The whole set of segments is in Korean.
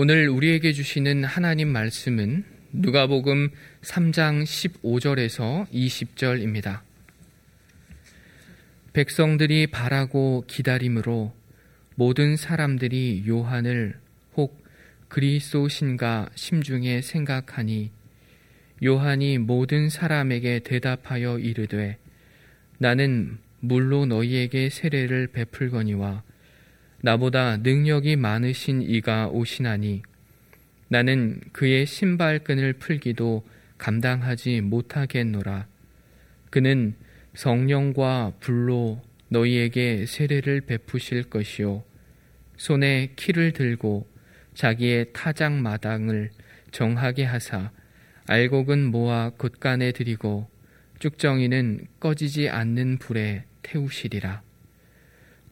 오늘 우리에게 주시는 하나님 말씀은 누가복음 3장 15절에서 20절입니다. 백성들이 바라고 기다림으로 모든 사람들이 요한을 혹 그리스도신가 심중에 생각하니 요한이 모든 사람에게 대답하여 이르되 나는 물로 너희에게 세례를 베풀거니와 나보다 능력이 많으신 이가 오시나니 나는 그의 신발끈을 풀기도 감당하지 못하겠노라. 그는 성령과 불로 너희에게 세례를 베푸실 것이요. 손에 키를 들고 자기의 타작 마당을 정하게 하사 알곡은 모아 굿간에 들이고 쭉정이는 꺼지지 않는 불에 태우시리라.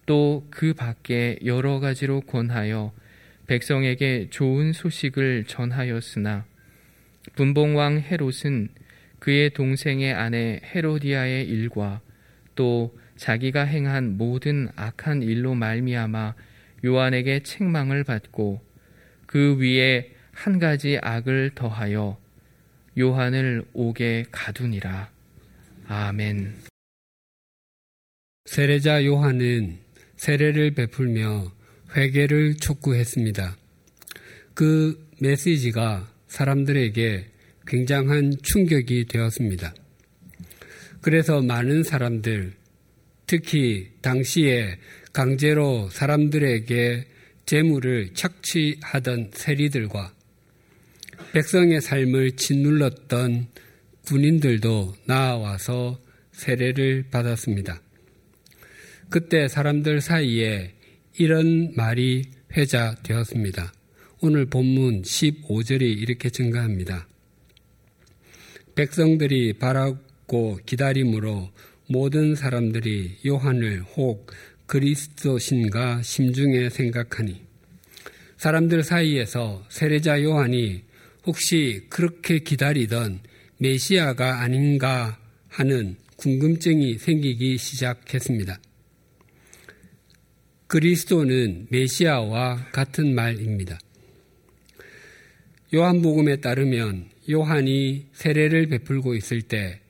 또 그 밖에 여러 가지로 권하여 백성에게 좋은 소식을 전하였으나 분봉왕 헤롯은 그의 동생의 아내 헤로디아의 일과 또 자기가 행한 모든 악한 일로 말미암아 요한에게 책망을 받고 그 위에 한 가지 악을 더하여 요한을 옥에 가두니라. 아멘. 세례자 요한은 세례를 베풀며 회개를 촉구했습니다. 그 메시지가 사람들에게 굉장한 충격이 되었습니다. 그래서 많은 사람들, 특히 당시에 강제로 사람들에게 재물을 착취하던 세리들과 백성의 삶을 짓눌렀던 군인들도 나와서 세례를 받았습니다. 그때 사람들 사이에 이런 말이 회자되었습니다. 오늘 본문 15절이 이렇게 증가합니다. 백성들이 바라고 기다림으로 모든 사람들이 요한을 혹 그리스도신가 심중에 생각하니 사람들 사이에서 세례자 요한이 혹시 그렇게 기다리던 메시아가 아닌가 하는 궁금증이 생기기 시작했습니다. 그리스도는 메시아와 같은 말입니다. 요한복음에 따르면 요한이 세례를 베풀고 있을 때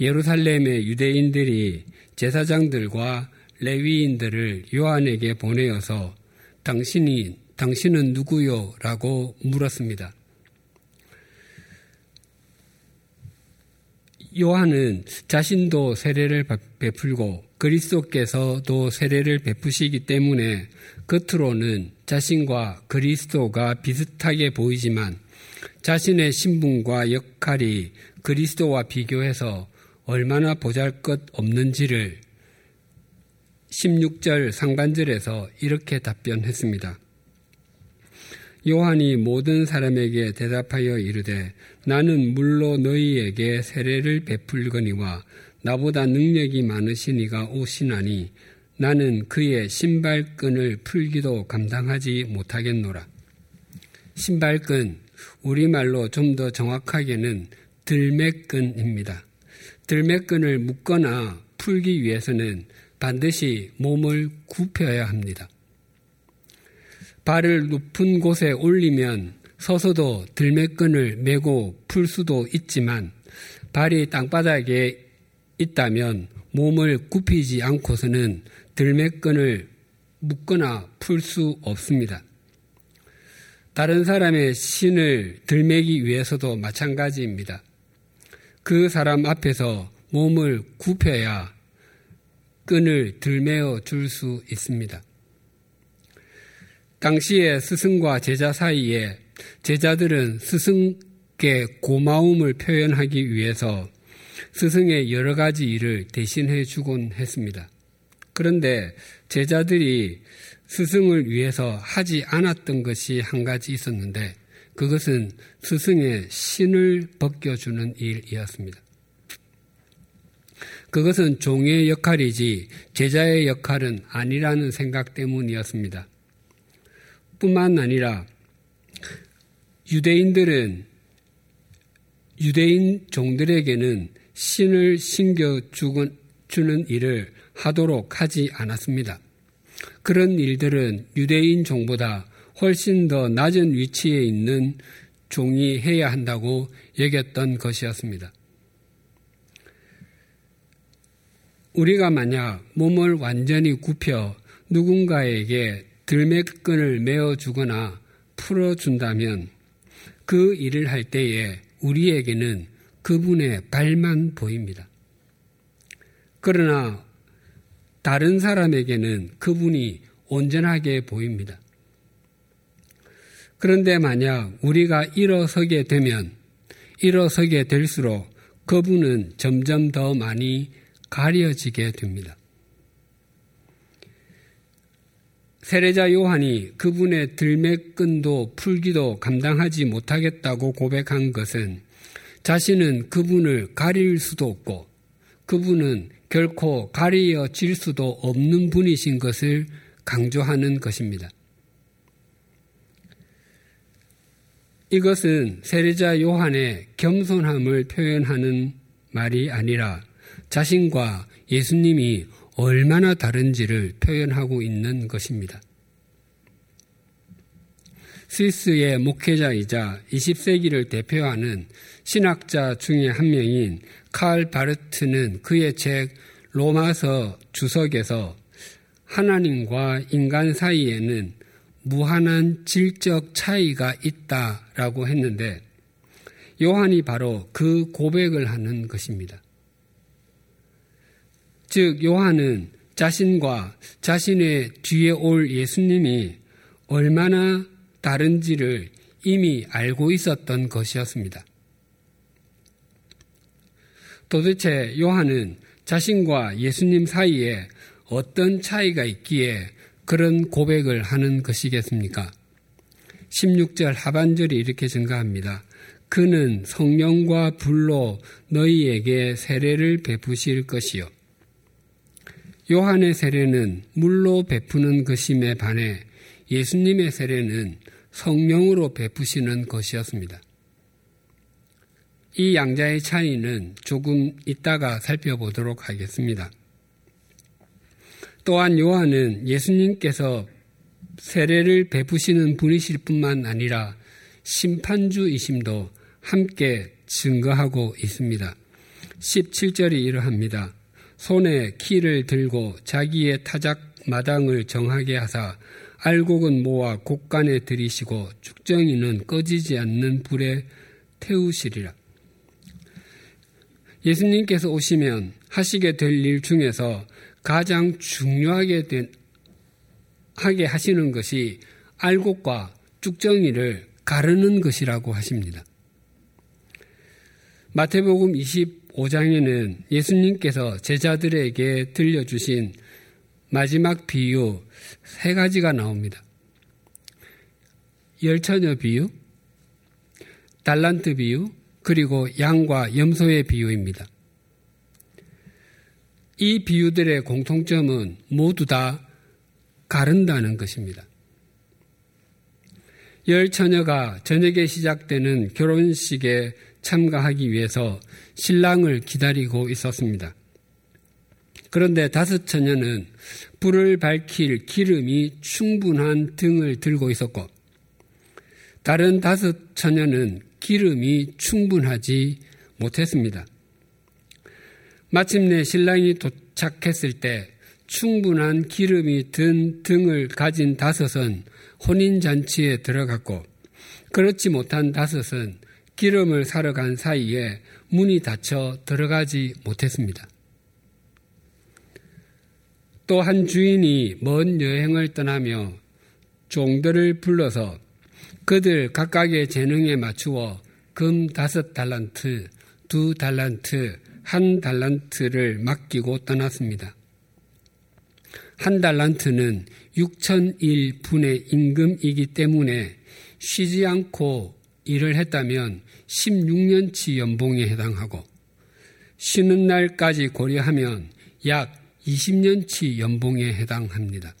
예루살렘의 유대인들이 제사장들과 레위인들을 요한에게 보내어서 당신이 당신은 누구요? 라고 물었습니다. 요한은 자신도 세례를 베풀고 그리스도께서도 세례를 베푸시기 때문에 겉으로는 자신과 그리스도가 비슷하게 보이지만 자신의 신분과 역할이 그리스도와 비교해서 얼마나 보잘 것 없는지를 16절 상반절에서 이렇게 답변했습니다. 요한이 모든 사람에게 대답하여 이르되 나는 물로 너희에게 세례를 베풀거니와 나보다 능력이 많으신 이가 오시나니 나는 그의 신발끈을 풀기도 감당하지 못하겠노라. 신발끈, 우리말로 좀 더 정확하게는 들메끈입니다. 들메끈을 묶거나 풀기 위해서는 반드시 몸을 굽혀야 합니다. 발을 높은 곳에 올리면 서서도 들메끈을 매고 풀 수도 있지만 발이 땅바닥에 있다면 몸을 굽히지 않고서는 들메끈을 묶거나 풀 수 없습니다. 다른 사람의 신을 들매기 위해서도 마찬가지입니다. 그 사람 앞에서 몸을 굽혀야 끈을 들매어 줄 수 있습니다. 당시에 스승과 제자 사이에 제자들은 스승께 고마움을 표현하기 위해서 스승의 여러 가지 일을 대신해 주곤 했습니다. 그런데 제자들이 스승을 위해서 하지 않았던 것이 한 가지 있었는데 그것은 스승의 신을 벗겨주는 일이었습니다. 그것은 종의 역할이지 제자의 역할은 아니라는 생각 때문이었습니다. 뿐만 아니라 유대인들은 유대인 종들에게는 신을 신겨주는 일을 하도록 하지 않았습니다. 그런 일들은 유대인 종보다 훨씬 더 낮은 위치에 있는 종이 해야 한다고 여겼던 것이었습니다. 우리가 만약 몸을 완전히 굽혀 누군가에게 들매끈을 메어주거나 풀어준다면 그 일을 할 때에 우리에게는 그분의 발만 보입니다. 그러나 다른 사람에게는 그분이 온전하게 보입니다. 그런데 만약 우리가 일어서게 되면 일어서게 될수록 그분은 점점 더 많이 가려지게 됩니다. 세례자 요한이 그분의 들매끈도 풀기도 감당하지 못하겠다고 고백한 것은 자신은 그분을 가릴 수도 없고 그분은 결코 가리어질 수도 없는 분이신 것을 강조하는 것입니다. 이것은 세례자 요한의 겸손함을 표현하는 말이 아니라 자신과 예수님이 얼마나 다른지를 표현하고 있는 것입니다. 스위스의 목회자이자 20세기를 대표하는 신학자 중의 한 명인 칼 바르트는 그의 책 로마서 주석에서 하나님과 인간 사이에는 무한한 질적 차이가 있다라고 했는데 요한이 바로 그 고백을 하는 것입니다. 즉, 요한은 자신과 자신의 뒤에 올 예수님이 얼마나 다른지를 이미 알고 있었던 것이었습니다. 도대체 요한은 자신과 예수님 사이에 어떤 차이가 있기에 그런 고백을 하는 것이겠습니까? 16절 하반절이 이렇게 증가합니다. 그는 성령과 불로 너희에게 세례를 베푸실 것이요. 요한의 세례는 물로 베푸는 것임에 반해 예수님의 세례는 성령으로 베푸시는 것이었습니다. 이 양자의 차이는 조금 이따가 살펴보도록 하겠습니다. 또한 요한은 예수님께서 세례를 베푸시는 분이실 뿐만 아니라 심판주이심도 함께 증거하고 있습니다. 17절이 이러합니다. 손에 키를 들고 자기의 타작 마당을 정하게 하사 알곡은 모아 곡간에 들이시고 축정이는 꺼지지 않는 불에 태우시리라. 예수님께서 오시면 하시게 될 일 중에서 가장 중요하게 된, 하게 하시는 것이 알곡과 쭉정이를 가르는 것이라고 하십니다. 마태복음 25장에는 예수님께서 제자들에게 들려주신 마지막 비유 세 가지가 나옵니다. 열처녀 비유, 달란트 비유, 그리고 양과 염소의 비유입니다. 이 비유들의 공통점은 모두 다 가른다는 것입니다. 열 처녀가 저녁에 시작되는 결혼식에 참가하기 위해서 신랑을 기다리고 있었습니다. 그런데 다섯 처녀는 불을 밝힐 기름이 충분한 등을 들고 있었고, 다른 다섯 처녀는 기름이 충분하지 못했습니다. 마침내 신랑이 도착했을 때 충분한 기름이 든 등을 가진 다섯은 혼인잔치에 들어갔고 그렇지 못한 다섯은 기름을 사러 간 사이에 문이 닫혀 들어가지 못했습니다. 또 한 주인이 먼 여행을 떠나며 종들을 불러서 그들 각각의 재능에 맞추어 금 다섯 달란트, 두 달란트, 한 달란트를 맡기고 떠났습니다. 한 달란트는 6천일분의 임금이기 때문에 쉬지 않고 일을 했다면 16년치 연봉에 해당하고 쉬는 날까지 고려하면 약 20년치 연봉에 해당합니다.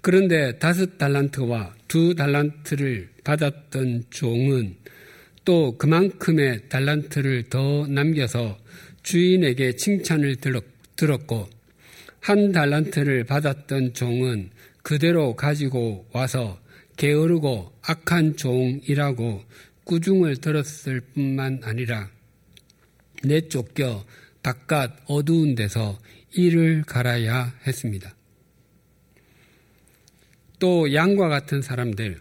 그런데 다섯 달란트와 두 달란트를 받았던 종은 또 그만큼의 달란트를 더 남겨서 주인에게 칭찬을 들었고 한 달란트를 받았던 종은 그대로 가지고 와서 게으르고 악한 종이라고 꾸중을 들었을 뿐만 아니라 내쫓겨 바깥 어두운 데서 이를 갈아야 했습니다. 또 양과 같은 사람들,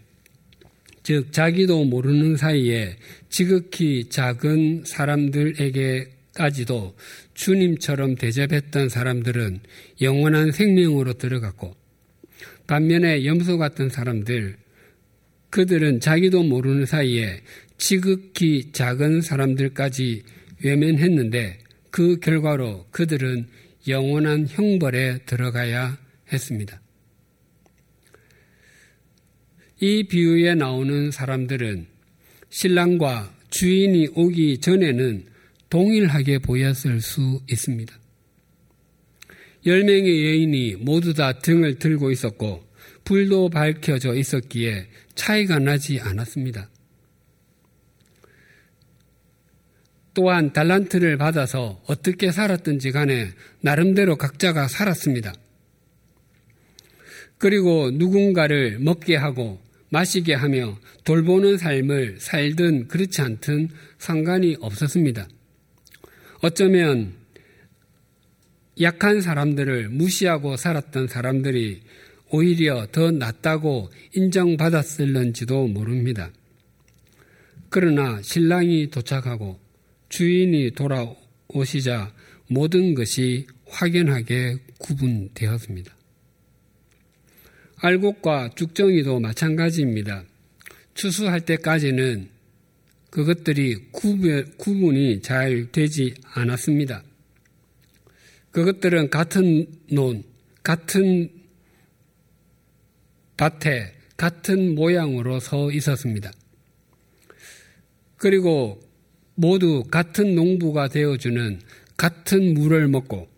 즉 자기도 모르는 사이에 지극히 작은 사람들에게까지도 주님처럼 대접했던 사람들은 영원한 생명으로 들어갔고 반면에 염소 같은 사람들, 그들은 자기도 모르는 사이에 지극히 작은 사람들까지 외면했는데 그 결과로 그들은 영원한 형벌에 들어가야 했습니다. 이 비유에 나오는 사람들은 신랑과 주인이 오기 전에는 동일하게 보였을 수 있습니다. 열 명의 여인이 모두 다 등을 들고 있었고 불도 밝혀져 있었기에 차이가 나지 않았습니다. 또한 달란트를 받아서 어떻게 살았든지 간에 나름대로 각자가 살았습니다. 그리고 누군가를 먹게 하고 마시게 하며 돌보는 삶을 살든 그렇지 않든 상관이 없었습니다. 어쩌면 약한 사람들을 무시하고 살았던 사람들이 오히려 더 낫다고 인정받았을런지도 모릅니다. 그러나 신랑이 도착하고 주인이 돌아오시자 모든 것이 확연하게 구분되었습니다. 알곡과 죽정이도 마찬가지입니다. 추수할 때까지는 그것들이 구분이 잘 되지 않았습니다. 그것들은 같은 논, 같은 밭에 같은 모양으로 서 있었습니다. 그리고 모두 같은 농부가 되어주는 같은 물을 먹고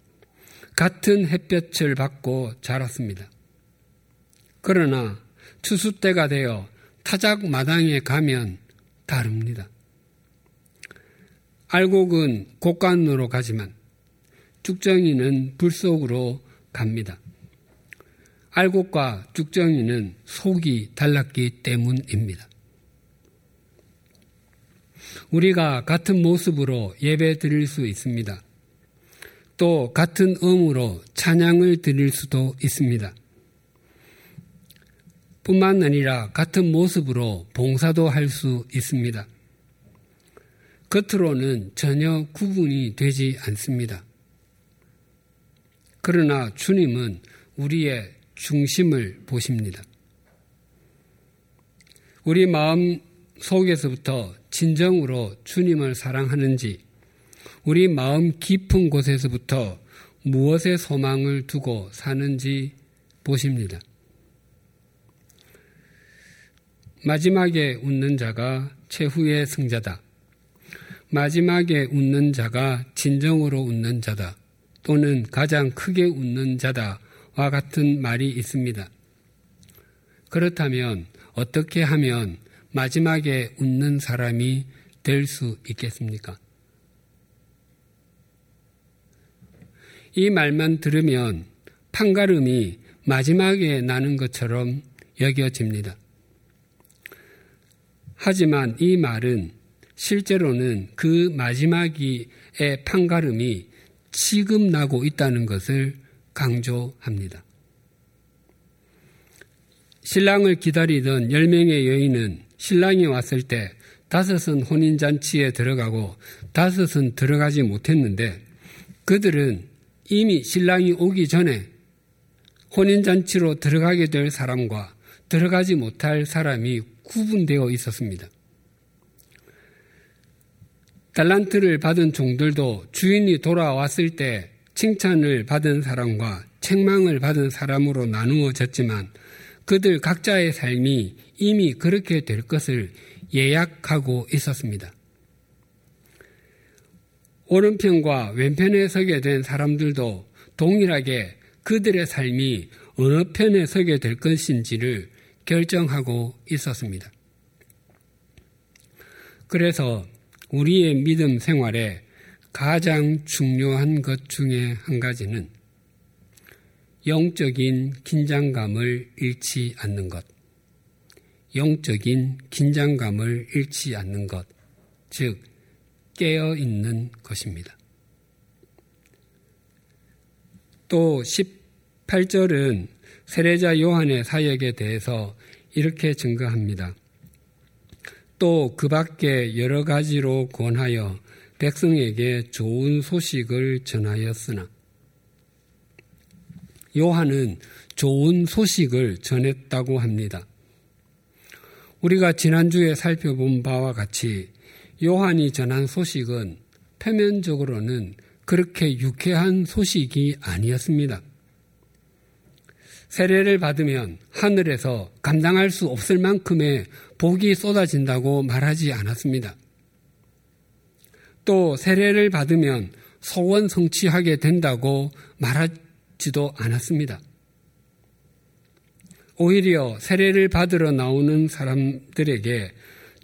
같은 햇볕을 받고 자랐습니다. 그러나 추수 때가 되어 타작 마당에 가면 다릅니다. 알곡은 곡간으로 가지만 죽정이는 불 속으로 갑니다. 알곡과 죽정이는 속이 달랐기 때문입니다. 우리가 같은 모습으로 예배 드릴 수 있습니다. 또 같은 음으로 찬양을 드릴 수도 있습니다. 뿐만 아니라 같은 모습으로 봉사도 할 수 있습니다. 겉으로는 전혀 구분이 되지 않습니다. 그러나 주님은 우리의 중심을 보십니다. 우리 마음 속에서부터 진정으로 주님을 사랑하는지, 우리 마음 깊은 곳에서부터 무엇에 소망을 두고 사는지 보십니다. 마지막에 웃는 자가 최후의 승자다. 마지막에 웃는 자가 진정으로 웃는 자다. 또는 가장 크게 웃는 자다와 같은 말이 있습니다. 그렇다면 어떻게 하면 마지막에 웃는 사람이 될 수 있겠습니까? 이 말만 들으면 판가름이 마지막에 나는 것처럼 여겨집니다. 하지만 이 말은 실제로는 그 마지막의 판가름이 지금 나고 있다는 것을 강조합니다. 신랑을 기다리던 10명의 여인은 신랑이 왔을 때 다섯은 혼인잔치에 들어가고 다섯은 들어가지 못했는데 그들은 이미 신랑이 오기 전에 혼인잔치로 들어가게 될 사람과 들어가지 못할 사람이 구분되어 있었습니다. 달란트를 받은 종들도 주인이 돌아왔을 때 칭찬을 받은 사람과 책망을 받은 사람으로 나누어졌지만 그들 각자의 삶이 이미 그렇게 될 것을 예약하고 있었습니다. 오른편과 왼편에 서게 된 사람들도 동일하게 그들의 삶이 어느 편에 서게 될 것인지를 결정하고 있었습니다. 그래서 우리의 믿음 생활에 가장 중요한 것 중에 한 가지는 영적인 긴장감을 잃지 않는 것. 영적인 긴장감을 잃지 않는 것. 즉, 깨어 있는 것입니다. 또 18절은 세례자 요한의 사역에 대해서 이렇게 증거합니다. 또 그 밖에 여러 가지로 권하여 백성에게 좋은 소식을 전하였으나 요한은 좋은 소식을 전했다고 합니다. 우리가 지난주에 살펴본 바와 같이 요한이 전한 소식은 표면적으로는 그렇게 유쾌한 소식이 아니었습니다. 세례를 받으면 하늘에서 감당할 수 없을 만큼의 복이 쏟아진다고 말하지 않았습니다. 또 세례를 받으면 소원 성취하게 된다고 말하지도 않았습니다. 오히려 세례를 받으러 나오는 사람들에게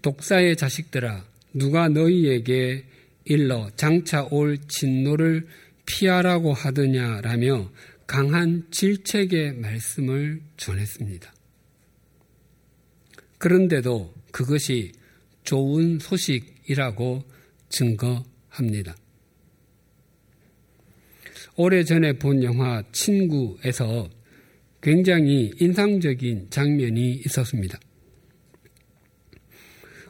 독사의 자식들아 누가 너희에게 일러 장차 올 진노를 피하라고 하더냐라며 강한 질책의 말씀을 전했습니다. 그런데도 그것이 좋은 소식이라고 증거합니다. 오래전에 본 영화 친구에서 굉장히 인상적인 장면이 있었습니다.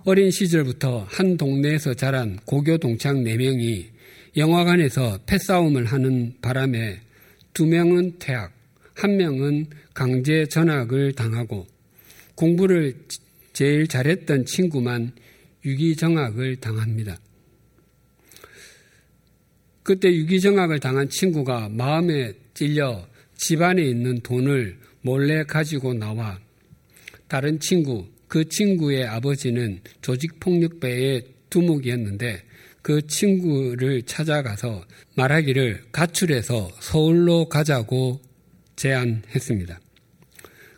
어린 시절부터 한 동네에서 자란 고교 동창 4명이 영화관에서 패싸움을 하는 바람에 두 명은 퇴학, 한 명은 강제 전학을 당하고 공부를 제일 잘했던 친구만 유기정학을 당합니다. 그때 유기정학을 당한 친구가 마음에 찔려 집안에 있는 돈을 몰래 가지고 나와 다른 친구, 그 친구의 아버지는 조직폭력배의 두목이었는데 그 친구를 찾아가서 말하기를 가출해서 서울로 가자고 제안했습니다.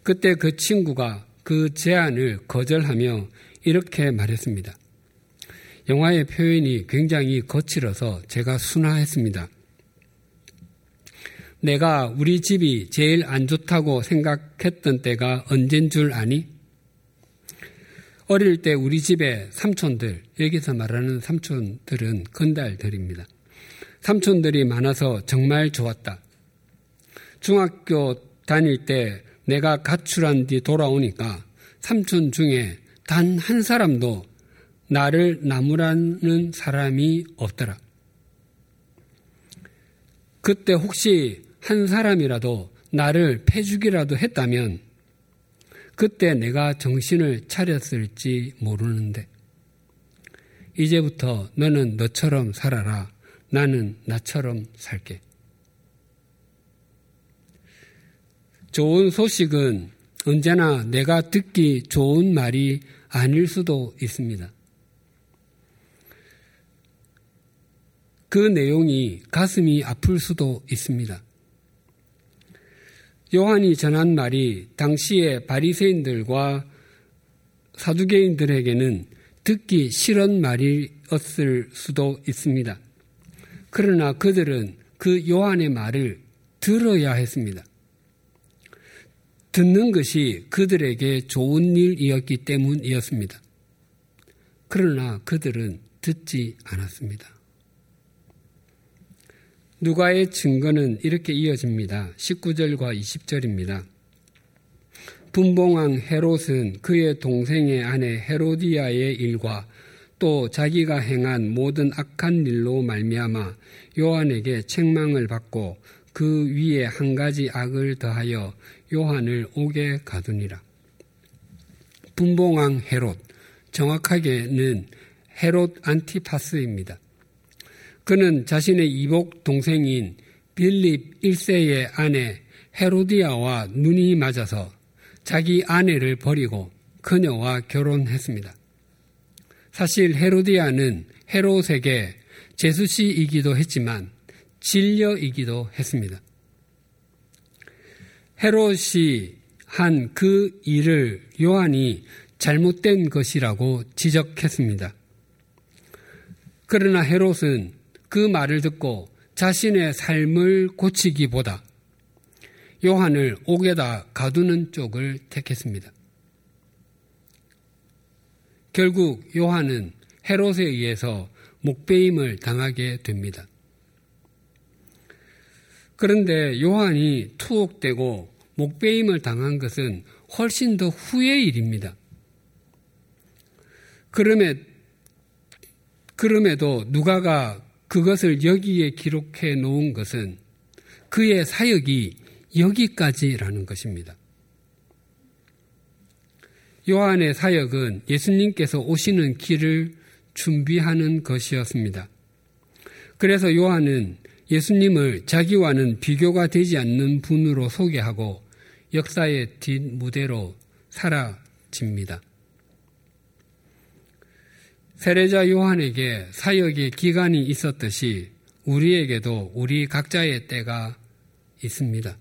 그때 그 친구가 그 제안을 거절하며 이렇게 말했습니다. 영화의 표현이 굉장히 거칠어서 제가 순화했습니다. 내가 우리 집이 제일 안 좋다고 생각했던 때가 언젠 줄 아니? 어릴 때 우리 집에 삼촌들, 여기서 말하는 삼촌들은 건달들입니다. 삼촌들이 많아서 정말 좋았다. 중학교 다닐 때 내가 가출한 뒤 돌아오니까 삼촌 중에 단 한 사람도 나를 나무라는 사람이 없더라. 그때 혹시 한 사람이라도 나를 패주기라도 했다면 그때 내가 정신을 차렸을지 모르는데 이제부터 너는 너처럼 살아라. 나는 나처럼 살게. 좋은 소식은 언제나 내가 듣기 좋은 말이 아닐 수도 있습니다. 그 내용이 가슴이 아플 수도 있습니다. 요한이 전한 말이 당시의 바리새인들과 사두개인들에게는 듣기 싫은 말이었을 수도 있습니다. 그러나 그들은 그 요한의 말을 들어야 했습니다. 듣는 것이 그들에게 좋은 일이었기 때문이었습니다. 그러나 그들은 듣지 않았습니다. 누가의 증거는 이렇게 이어집니다. 19절과 20절입니다. 분봉왕 헤롯은 그의 동생의 아내 헤로디아의 일과 또 자기가 행한 모든 악한 일로 말미암아 요한에게 책망을 받고 그 위에 한 가지 악을 더하여 요한을 오게 가두니라. 분봉왕 헤롯, 정확하게는 헤롯 안티파스입니다. 그는 자신의 이복 동생인 빌립 1세의 아내 헤로디아와 눈이 맞아서 자기 아내를 버리고 그녀와 결혼했습니다. 사실 헤로디아는 헤롯에게 제수씨이기도 했지만 진려이기도 했습니다. 헤롯이 한 그 일을 요한이 잘못된 것이라고 지적했습니다. 그러나 헤롯은 그 말을 듣고 자신의 삶을 고치기보다 요한을 옥에다 가두는 쪽을 택했습니다. 결국 요한은 헤롯에 의해서 목배임을 당하게 됩니다. 그런데 요한이 투옥되고 목배임을 당한 것은 훨씬 더 후의 일입니다. 그럼에, 그럼에도 누가가 그것을 여기에 기록해 놓은 것은 그의 사역이 여기까지라는 것입니다. 요한의 사역은 예수님께서 오시는 길을 준비하는 것이었습니다. 그래서 요한은 예수님을 자기와는 비교가 되지 않는 분으로 소개하고 역사의 뒷무대로 사라집니다. 세례자 요한에게 사역의 기간이 있었듯이 우리에게도 우리 각자의 때가 있습니다.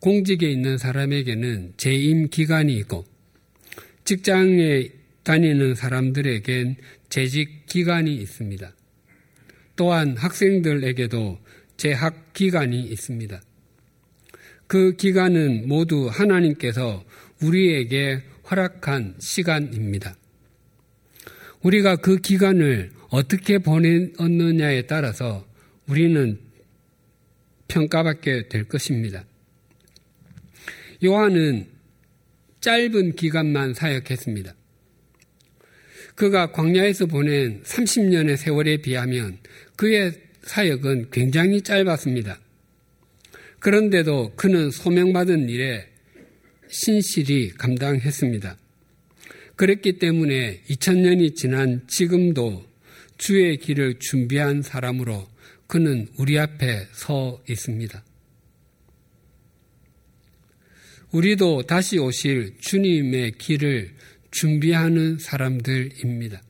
공직에 있는 사람에게는 재임 기간이 있고 직장에 다니는 사람들에겐 재직 기간이 있습니다. 또한 학생들에게도 재학 기간이 있습니다. 그 기간은 모두 하나님께서 우리에게 허락한 시간입니다. 우리가 그 기간을 어떻게 보냈느냐에 따라서 우리는 평가받게 될 것입니다. 요한은 짧은 기간만 사역했습니다. 그가 광야에서 보낸 30년의 세월에 비하면 그의 사역은 굉장히 짧았습니다. 그런데도 그는 소명받은 일에 신실히 감당했습니다. 그랬기 때문에 2000년이 지난 지금도 주의 길을 준비한 사람으로 그는 우리 앞에 서 있습니다. 우리도 다시 오실 주님의 길을 준비하는 사람들입니다.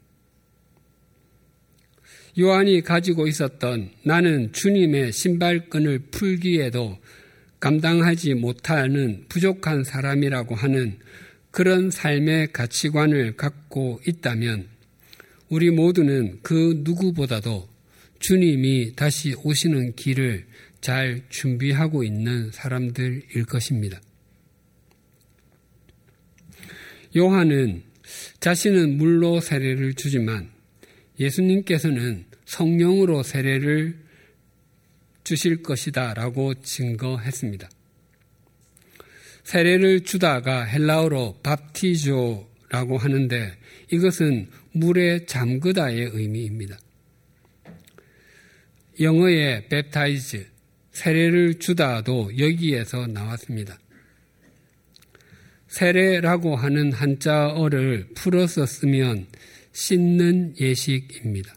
요한이 가지고 있었던 나는 주님의 신발끈을 풀기에도 감당하지 못하는 부족한 사람이라고 하는 그런 삶의 가치관을 갖고 있다면 우리 모두는 그 누구보다도 주님이 다시 오시는 길을 잘 준비하고 있는 사람들일 것입니다. 요한은 자신은 물로 세례를 주지만 예수님께서는 성령으로 세례를 주실 것이다 라고 증거했습니다. 세례를 주다가 헬라어로 밥티조라고 하는데 이것은 물에 잠그다의 의미입니다. 영어의 baptize, 세례를 주다도 여기에서 나왔습니다. 세례라고 하는 한자어를 풀어서 쓰면 씻는 예식입니다.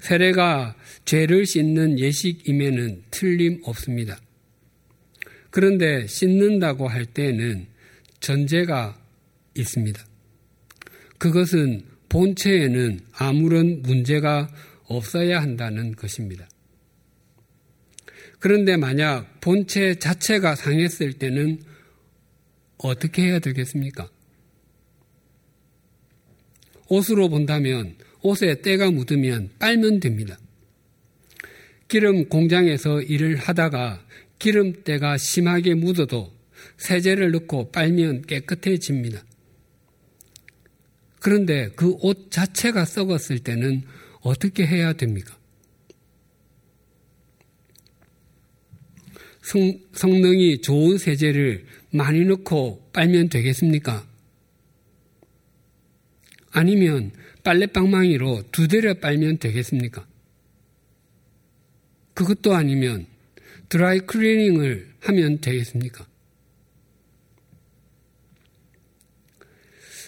세례가 죄를 씻는 예식임에는 틀림없습니다. 그런데 씻는다고 할 때는 전제가 있습니다. 그것은 본체에는 아무런 문제가 없어야 한다는 것입니다. 그런데 만약 본체 자체가 상했을 때는 어떻게 해야 되겠습니까? 옷으로 본다면 옷에 때가 묻으면 빨면 됩니다. 기름 공장에서 일을 하다가 기름때가 심하게 묻어도 세제를 넣고 빨면 깨끗해집니다. 그런데 그 옷 자체가 썩었을 때는 어떻게 해야 됩니까? 성, 성능이 좋은 세제를 많이 넣고 빨면 되겠습니까? 아니면 빨래방망이로 두드려 빨면 되겠습니까? 그것도 아니면 드라이 클리닝을 하면 되겠습니까?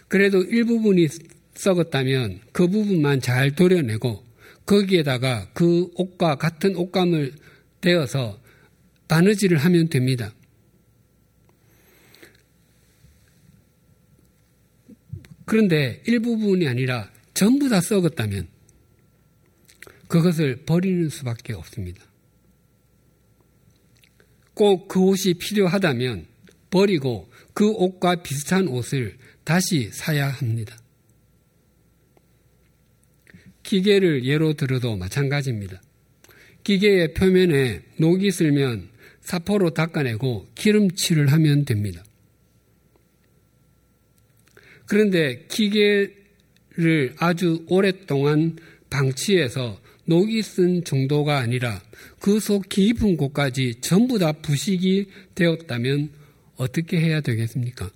그래도 일부분이 썩었다면 그 부분만 잘 도려내고 거기에다가 그 옷과 같은 옷감을 떼어서 바느질을 하면 됩니다. 그런데 일부분이 아니라 전부 다 썩었다면 그것을 버리는 수밖에 없습니다. 꼭 그 옷이 필요하다면 버리고 그 옷과 비슷한 옷을 다시 사야 합니다. 기계를 예로 들어도 마찬가지입니다. 기계의 표면에 녹이 슬면 사포로 닦아내고 기름칠을 하면 됩니다. 그런데 기계 를 아주 오랫동안 방치해서 녹이 쓴 정도가 아니라 그 속 깊은 곳까지 전부 다 부식이 되었다면 어떻게 해야 되겠습니까?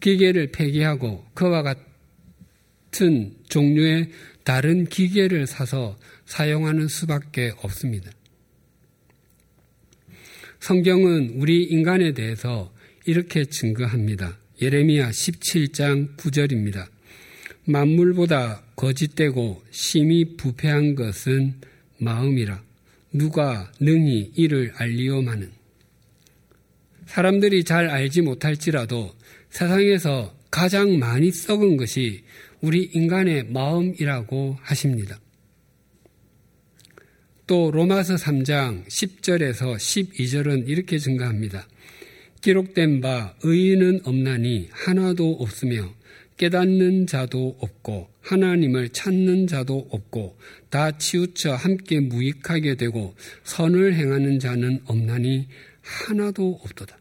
기계를 폐기하고 그와 같은 종류의 다른 기계를 사서 사용하는 수밖에 없습니다. 성경은 우리 인간에 대해서 이렇게 증거합니다. 예레미야 17장 9절입니다. 만물보다 거짓되고 심히 부패한 것은 마음이라 누가 능히 이를 알리오마는 사람들이 잘 알지 못할지라도 세상에서 가장 많이 썩은 것이 우리 인간의 마음이라고 하십니다. 또 로마서 3장 10절에서 12절은 이렇게 증가합니다. 기록된 바 의인은 없나니 하나도 없으며 깨닫는 자도 없고 하나님을 찾는 자도 없고 다 치우쳐 함께 무익하게 되고 선을 행하는 자는 없나니 하나도 없도다.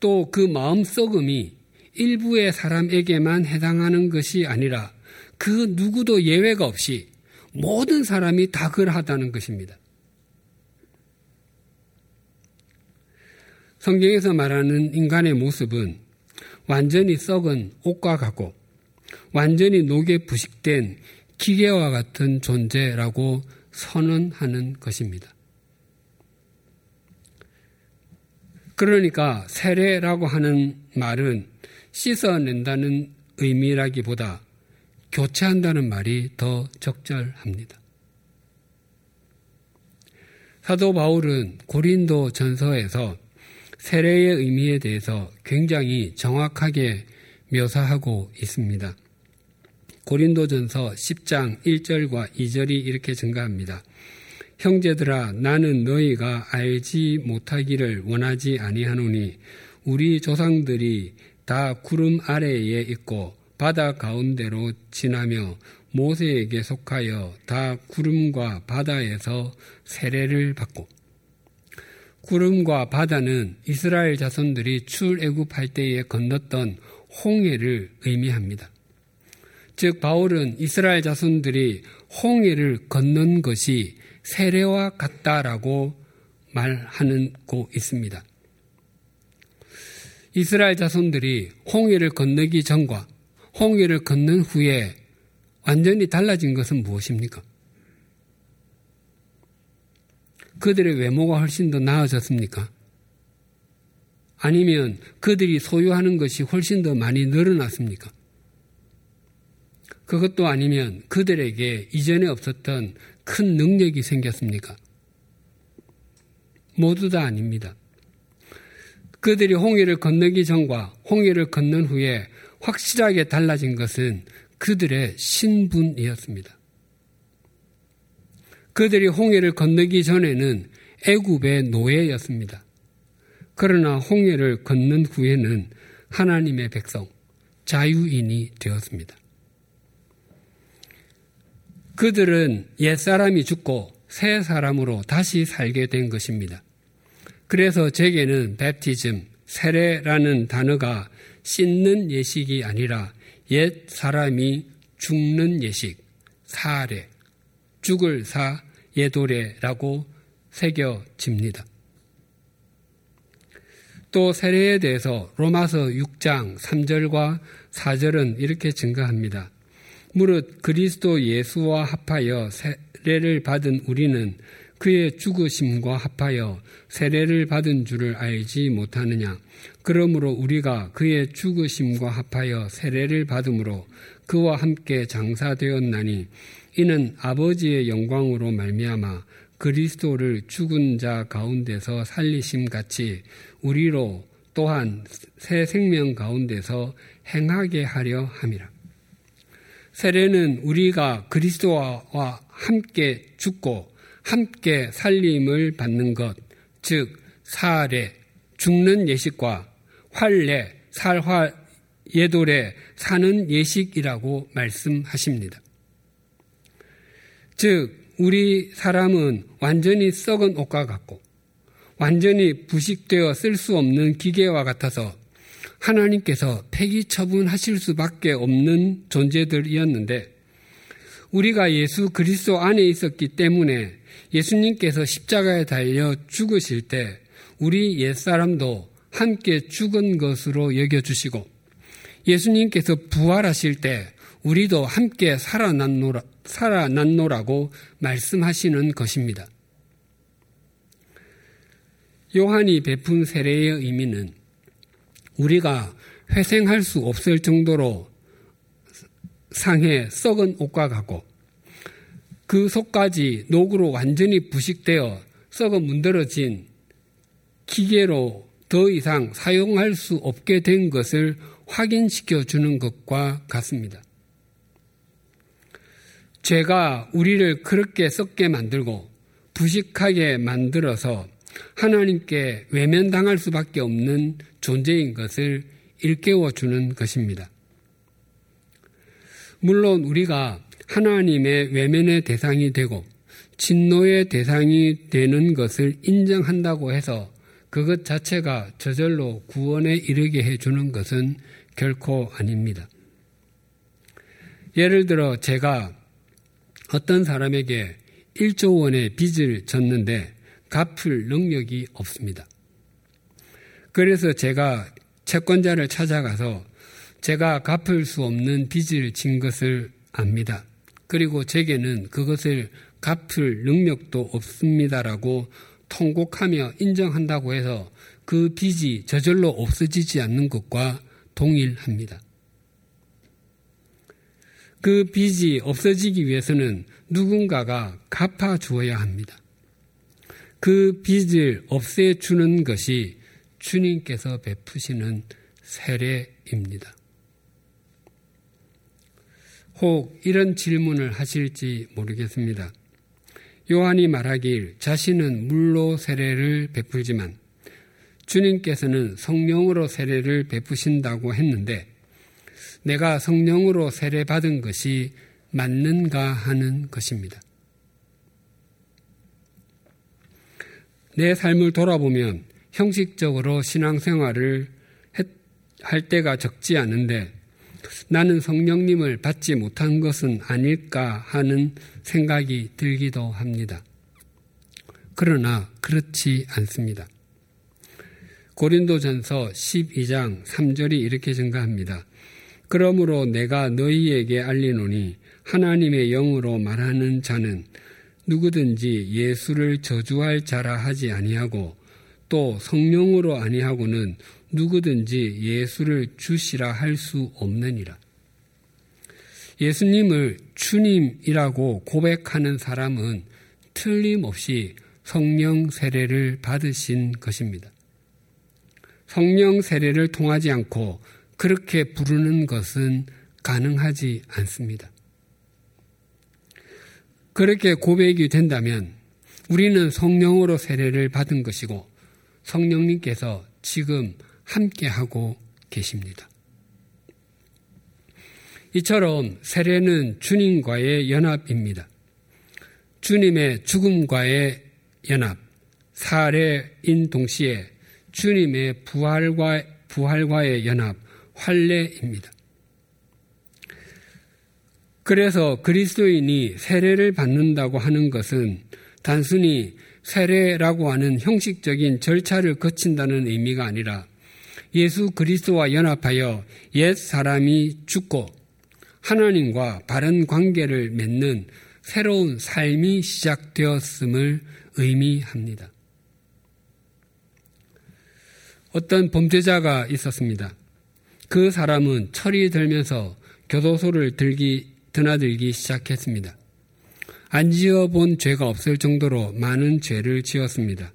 또 그 마음 썩음이 일부의 사람에게만 해당하는 것이 아니라 그 누구도 예외가 없이 모든 사람이 다 그러하다는 것입니다. 성경에서 말하는 인간의 모습은 완전히 썩은 옷과 같고 완전히 녹에 부식된 기계와 같은 존재라고 선언하는 것입니다. 그러니까 세례라고 하는 말은 씻어낸다는 의미라기보다 교체한다는 말이 더 적절합니다. 사도 바울은 고린도 전서에서 세례의 의미에 대해서 굉장히 정확하게 묘사하고 있습니다. 고린도전서 10장 1절과 2절이 이렇게 증가합니다. 형제들아 나는 너희가 알지 못하기를 원하지 아니하노니 우리 조상들이 다 구름 아래에 있고 바다 가운데로 지나며 모세에게 속하여 다 구름과 바다에서 세례를 받고 구름과 바다는 이스라엘 자손들이 출애굽할 때에 건넜던 홍해를 의미합니다. 즉 바울은 이스라엘 자손들이 홍해를 건넌 것이 세례와 같다라고 말하는고 있습니다. 이스라엘 자손들이 홍해를 건너기 전과 홍해를 건넌 후에 완전히 달라진 것은 무엇입니까? 그들의 외모가 훨씬 더 나아졌습니까? 아니면 그들이 소유하는 것이 훨씬 더 많이 늘어났습니까? 그것도 아니면 그들에게 이전에 없었던 큰 능력이 생겼습니까? 모두 다 아닙니다. 그들이 홍해를 건너기 전과 홍해를 건넌 후에 확실하게 달라진 것은 그들의 신분이었습니다. 그들이 홍해를 건너기 전에는 애굽의 노예였습니다. 그러나 홍해를 건넌 후에는 하나님의 백성, 자유인이 되었습니다. 그들은 옛사람이 죽고 새 사람으로 다시 살게 된 것입니다. 그래서 제게는 베티즘, 세례라는 단어가 씻는 예식이 아니라 옛 사람이 죽는 예식, 사례, 죽을 사, 예도례라고 새겨집니다. 또 세례에 대해서 로마서 6장 3절과 4절은 이렇게 증가합니다. 무릇 그리스도 예수와 합하여 세례를 받은 우리는 그의 죽으심과 합하여 세례를 받은 줄을 알지 못하느냐. 그러므로 우리가 그의 죽으심과 합하여 세례를 받음으로 그와 함께 장사되었나니 이는 아버지의 영광으로 말미암아 그리스도를 죽은 자 가운데서 살리심 같이 우리로 또한 새 생명 가운데서 행하게 하려 함이라. 세례는 우리가 그리스도와 함께 죽고 함께 살림을 받는 것, 즉 사례, 죽는 예식과 활례, 살화, 예돌에 사는 예식이라고 말씀하십니다. 즉, 우리 사람은 완전히 썩은 옷과 같고, 완전히 부식되어 쓸 수 없는 기계와 같아서 하나님께서 폐기 처분하실 수밖에 없는 존재들이었는데, 우리가 예수 그리스도 안에 있었기 때문에 예수님께서 십자가에 달려 죽으실 때 우리 옛사람도 함께 죽은 것으로 여겨주시고 예수님께서 부활하실 때 우리도 함께 살아났노라, 살아났노라고 말씀하시는 것입니다. 요한이 베푼 세례의 의미는 우리가 회생할 수 없을 정도로 상해 썩은 옷과 같고 그 속까지 녹으로 완전히 부식되어 썩어 문드러진 기계로 더 이상 사용할 수 없게 된 것을 확인시켜 주는 것과 같습니다. 죄가 우리를 그렇게 썩게 만들고 부식하게 만들어서 하나님께 외면당할 수밖에 없는 존재인 것을 일깨워 주는 것입니다. 물론 우리가 하나님의 외면의 대상이 되고 진노의 대상이 되는 것을 인정한다고 해서 그것 자체가 저절로 구원에 이르게 해주는 것은 결코 아닙니다. 예를 들어 제가 어떤 사람에게 1조 원의 빚을 졌는데 갚을 능력이 없습니다. 그래서 제가 채권자를 찾아가서 제가 갚을 수 없는 빚을 진 것을 압니다. 그리고 제게는 그것을 갚을 능력도 없습니다라고 통곡하며 인정한다고 해서 그 빚이 저절로 없어지지 않는 것과 동일합니다. 그 빚이 없어지기 위해서는 누군가가 갚아 주어야 합니다. 그 빚을 없애주는 것이 주님께서 베푸시는 세례입니다. 혹 이런 질문을 하실지 모르겠습니다. 요한이 말하길 자신은 물로 세례를 베풀지만 주님께서는 성령으로 세례를 베푸신다고 했는데 내가 성령으로 세례 받은 것이 맞는가 하는 것입니다. 내 삶을 돌아보면 형식적으로 신앙생활을 할 때가 적지 않은데 나는 성령님을 받지 못한 것은 아닐까 하는 생각이 들기도 합니다. 그러나 그렇지 않습니다. 고린도전서 12장 3절이 이렇게 증가합니다. 그러므로 내가 너희에게 알리노니 하나님의 영으로 말하는 자는 누구든지 예수를 저주할 자라 하지 아니하고 또 성령으로 아니하고는 누구든지 예수를 주시라 할 수 없느니라. 예수님을 주님이라고 고백하는 사람은 틀림없이 성령 세례를 받으신 것입니다. 성령 세례를 통하지 않고 그렇게 부르는 것은 가능하지 않습니다. 그렇게 고백이 된다면 우리는 성령으로 세례를 받은 것이고 성령님께서 지금 함께하고 계십니다. 이처럼 세례는 주님과의 연합입니다. 주님의 죽음과의 연합, 사례인 동시에 주님의 부활과, 부활과의 연합, 환례입니다. 그래서 그리스도인이 세례를 받는다고 하는 것은 단순히 세례라고 하는 형식적인 절차를 거친다는 의미가 아니라 예수 그리스도와 연합하여 옛 사람이 죽고 하나님과 바른 관계를 맺는 새로운 삶이 시작되었음을 의미합니다. 어떤 범죄자가 있었습니다. 그 사람은 철이 들면서 교도소를 들기, 드나들기 시작했습니다. 안 지어본 죄가 없을 정도로 많은 죄를 지었습니다.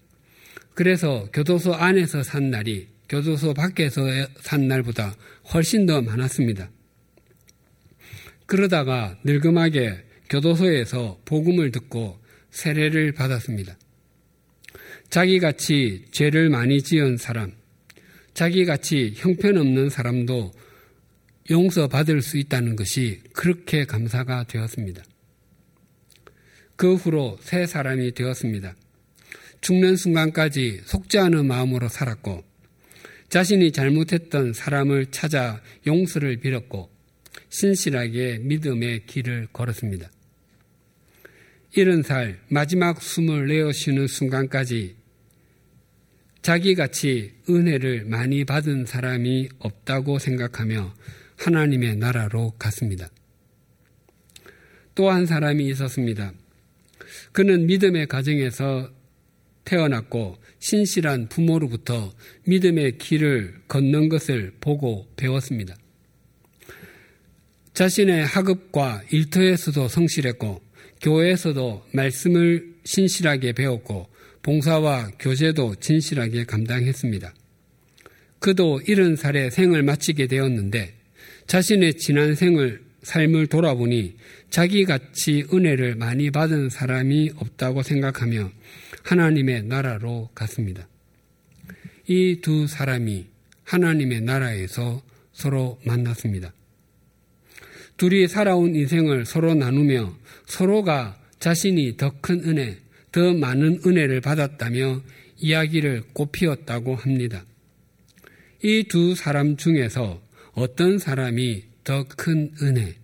그래서 교도소 안에서 산 날이 교도소 밖에서 산 날보다 훨씬 더 많았습니다. 그러다가 늙음하게 교도소에서 복음을 듣고 세례를 받았습니다. 자기같이 죄를 많이 지은 사람, 자기같이 형편없는 사람도 용서받을 수 있다는 것이 그렇게 감사가 되었습니다. 그 후로 새 사람이 되었습니다. 죽는 순간까지 속지 않은 마음으로 살았고 자신이 잘못했던 사람을 찾아 용서를 빌었고 신실하게 믿음의 길을 걸었습니다. 이른 살 마지막 숨을 내어 쉬는 순간까지 자기같이 은혜를 많이 받은 사람이 없다고 생각하며 하나님의 나라로 갔습니다. 또 한 사람이 있었습니다. 그는 믿음의 가정에서 태어났고 신실한 부모로부터 믿음의 길을 걷는 것을 보고 배웠습니다. 자신의 학업과 일터에서도 성실했고 교회에서도 말씀을 신실하게 배웠고 봉사와 교제도 진실하게 감당했습니다. 그도 이른 살에 생을 마치게 되었는데 자신의 지난 생을 삶을 돌아보니 자기같이 은혜를 많이 받은 사람이 없다고 생각하며 하나님의 나라로 갔습니다. 이 두 사람이 하나님의 나라에서 서로 만났습니다. 둘이 살아온 인생을 서로 나누며 서로가 자신이 더 큰 은혜, 더 많은 은혜를 받았다며 이야기를 꽃피웠다고 합니다. 이 두 사람 중에서 어떤 사람이 더 큰 은혜,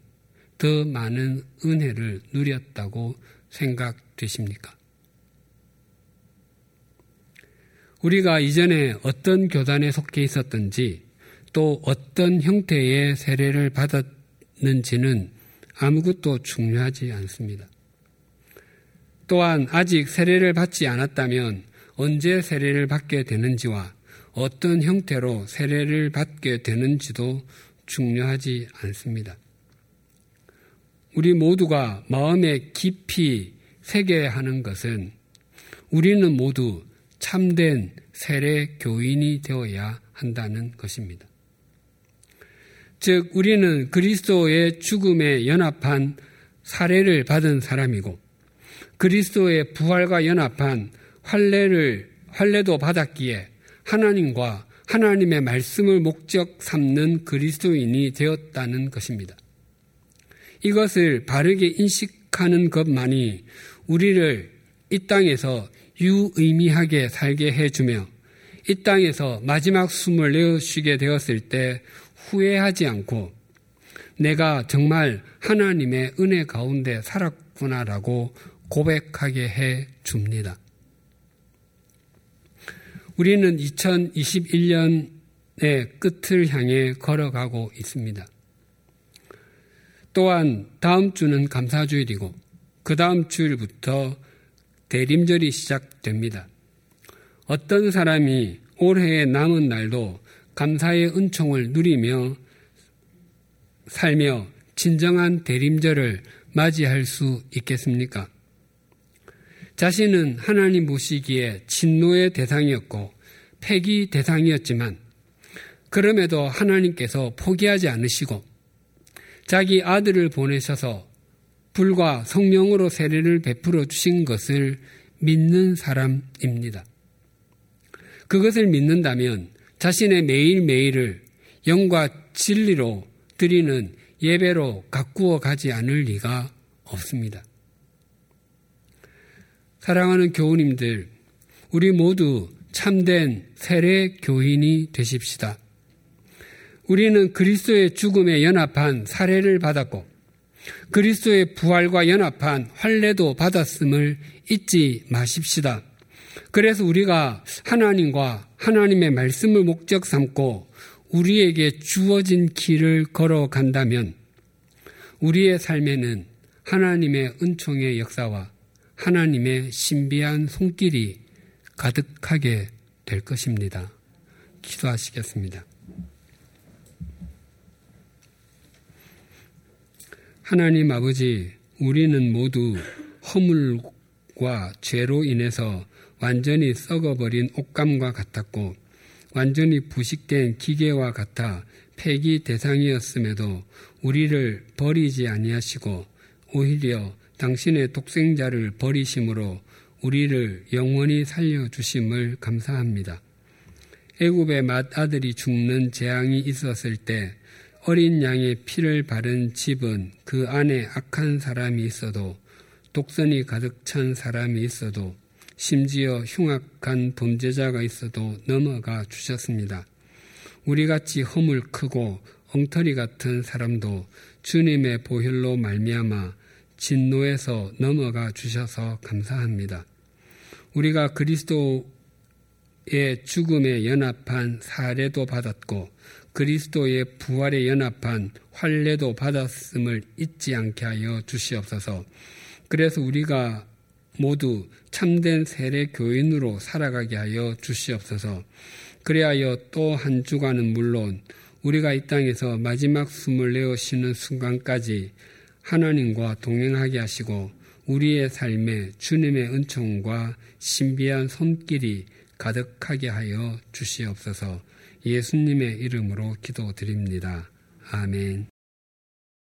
더 많은 은혜를 누렸다고 생각되십니까? 우리가 이전에 어떤 교단에 속해 있었던지 또 어떤 형태의 세례를 받았는지는 아무것도 중요하지 않습니다. 또한 아직 세례를 받지 않았다면 언제 세례를 받게 되는지와 어떤 형태로 세례를 받게 되는지도 중요하지 않습니다. 우리 모두가 마음에 깊이 새겨야 하는 것은 우리는 모두 참된 세례 교인이 되어야 한다는 것입니다. 즉, 우리는 그리스도의 죽음에 연합한 사례를 받은 사람이고, 그리스도의 부활과 연합한 환례를, 환례도 받았기에 하나님과 하나님의 말씀을 목적 삼는 그리스도인이 되었다는 것입니다. 이것을 바르게 인식하는 것만이 우리를 이 땅에서 유의미하게 살게 해주며 이 땅에서 마지막 숨을 내어쉬게 되었을 때 후회하지 않고 내가 정말 하나님의 은혜 가운데 살았구나라고 고백하게 해 줍니다. 우리는 2021년의 끝을 향해 걸어가고 있습니다. 또한 다음 주는 감사주일이고 그 다음 주일부터 대림절이 시작됩니다. 어떤 사람이 올해의 남은 날도 감사의 은총을 누리며 살며 진정한 대림절을 맞이할 수 있겠습니까? 자신은 하나님 보시기에 진노의 대상이었고 폐기 대상이었지만 그럼에도 하나님께서 포기하지 않으시고 자기 아들을 보내셔서 불과 성령으로 세례를 베풀어 주신 것을 믿는 사람입니다. 그것을 믿는다면 자신의 매일매일을 영과 진리로 드리는 예배로 가꾸어 가지 않을 리가 없습니다. 사랑하는 교우님들, 우리 모두 참된 세례 교인이 되십시다. 우리는 그리스도의 죽음에 연합한 사례를 받았고 그리스도의 부활과 연합한 환례도 받았음을 잊지 마십시다. 그래서 우리가 하나님과 하나님의 말씀을 목적 삼고 우리에게 주어진 길을 걸어간다면 우리의 삶에는 하나님의 은총의 역사와 하나님의 신비한 손길이 가득하게 될 것입니다. 기도하시겠습니다. 하나님 아버지, 우리는 모두 허물과 죄로 인해서 완전히 썩어버린 옷감과 같았고, 완전히 부식된 기계와 같아 폐기 대상이었음에도 우리를 버리지 아니하시고 오히려 당신의 독생자를 버리심으로 우리를 영원히 살려주심을 감사합니다. 애굽의 맏아들이 죽는 재앙이 있었을 때 어린 양의 피를 바른 집은 그 안에 악한 사람이 있어도 독선이 가득 찬 사람이 있어도 심지어 흉악한 범죄자가 있어도 넘어가 주셨습니다. 우리 같이 허물 크고 엉터리 같은 사람도 주님의 보혈로 말미암아 진노에서 넘어가 주셔서 감사합니다. 우리가 그리스도의 죽음에 연합한 사례도 받았고 그리스도의 부활에 연합한 환례도 받았음을 잊지 않게 하여 주시옵소서. 그래서 우리가 모두 참된 세례 교인으로 살아가게 하여 주시옵소서. 그리하여 또 한 주간은 물론 우리가 이 땅에서 마지막 숨을 내어 쉬는 순간까지 하나님과 동행하게 하시고 우리의 삶에 주님의 은총과 신비한 손길이 가득하게 하여 주시옵소서 예수님의 이름으로 기도드립니다. 아멘.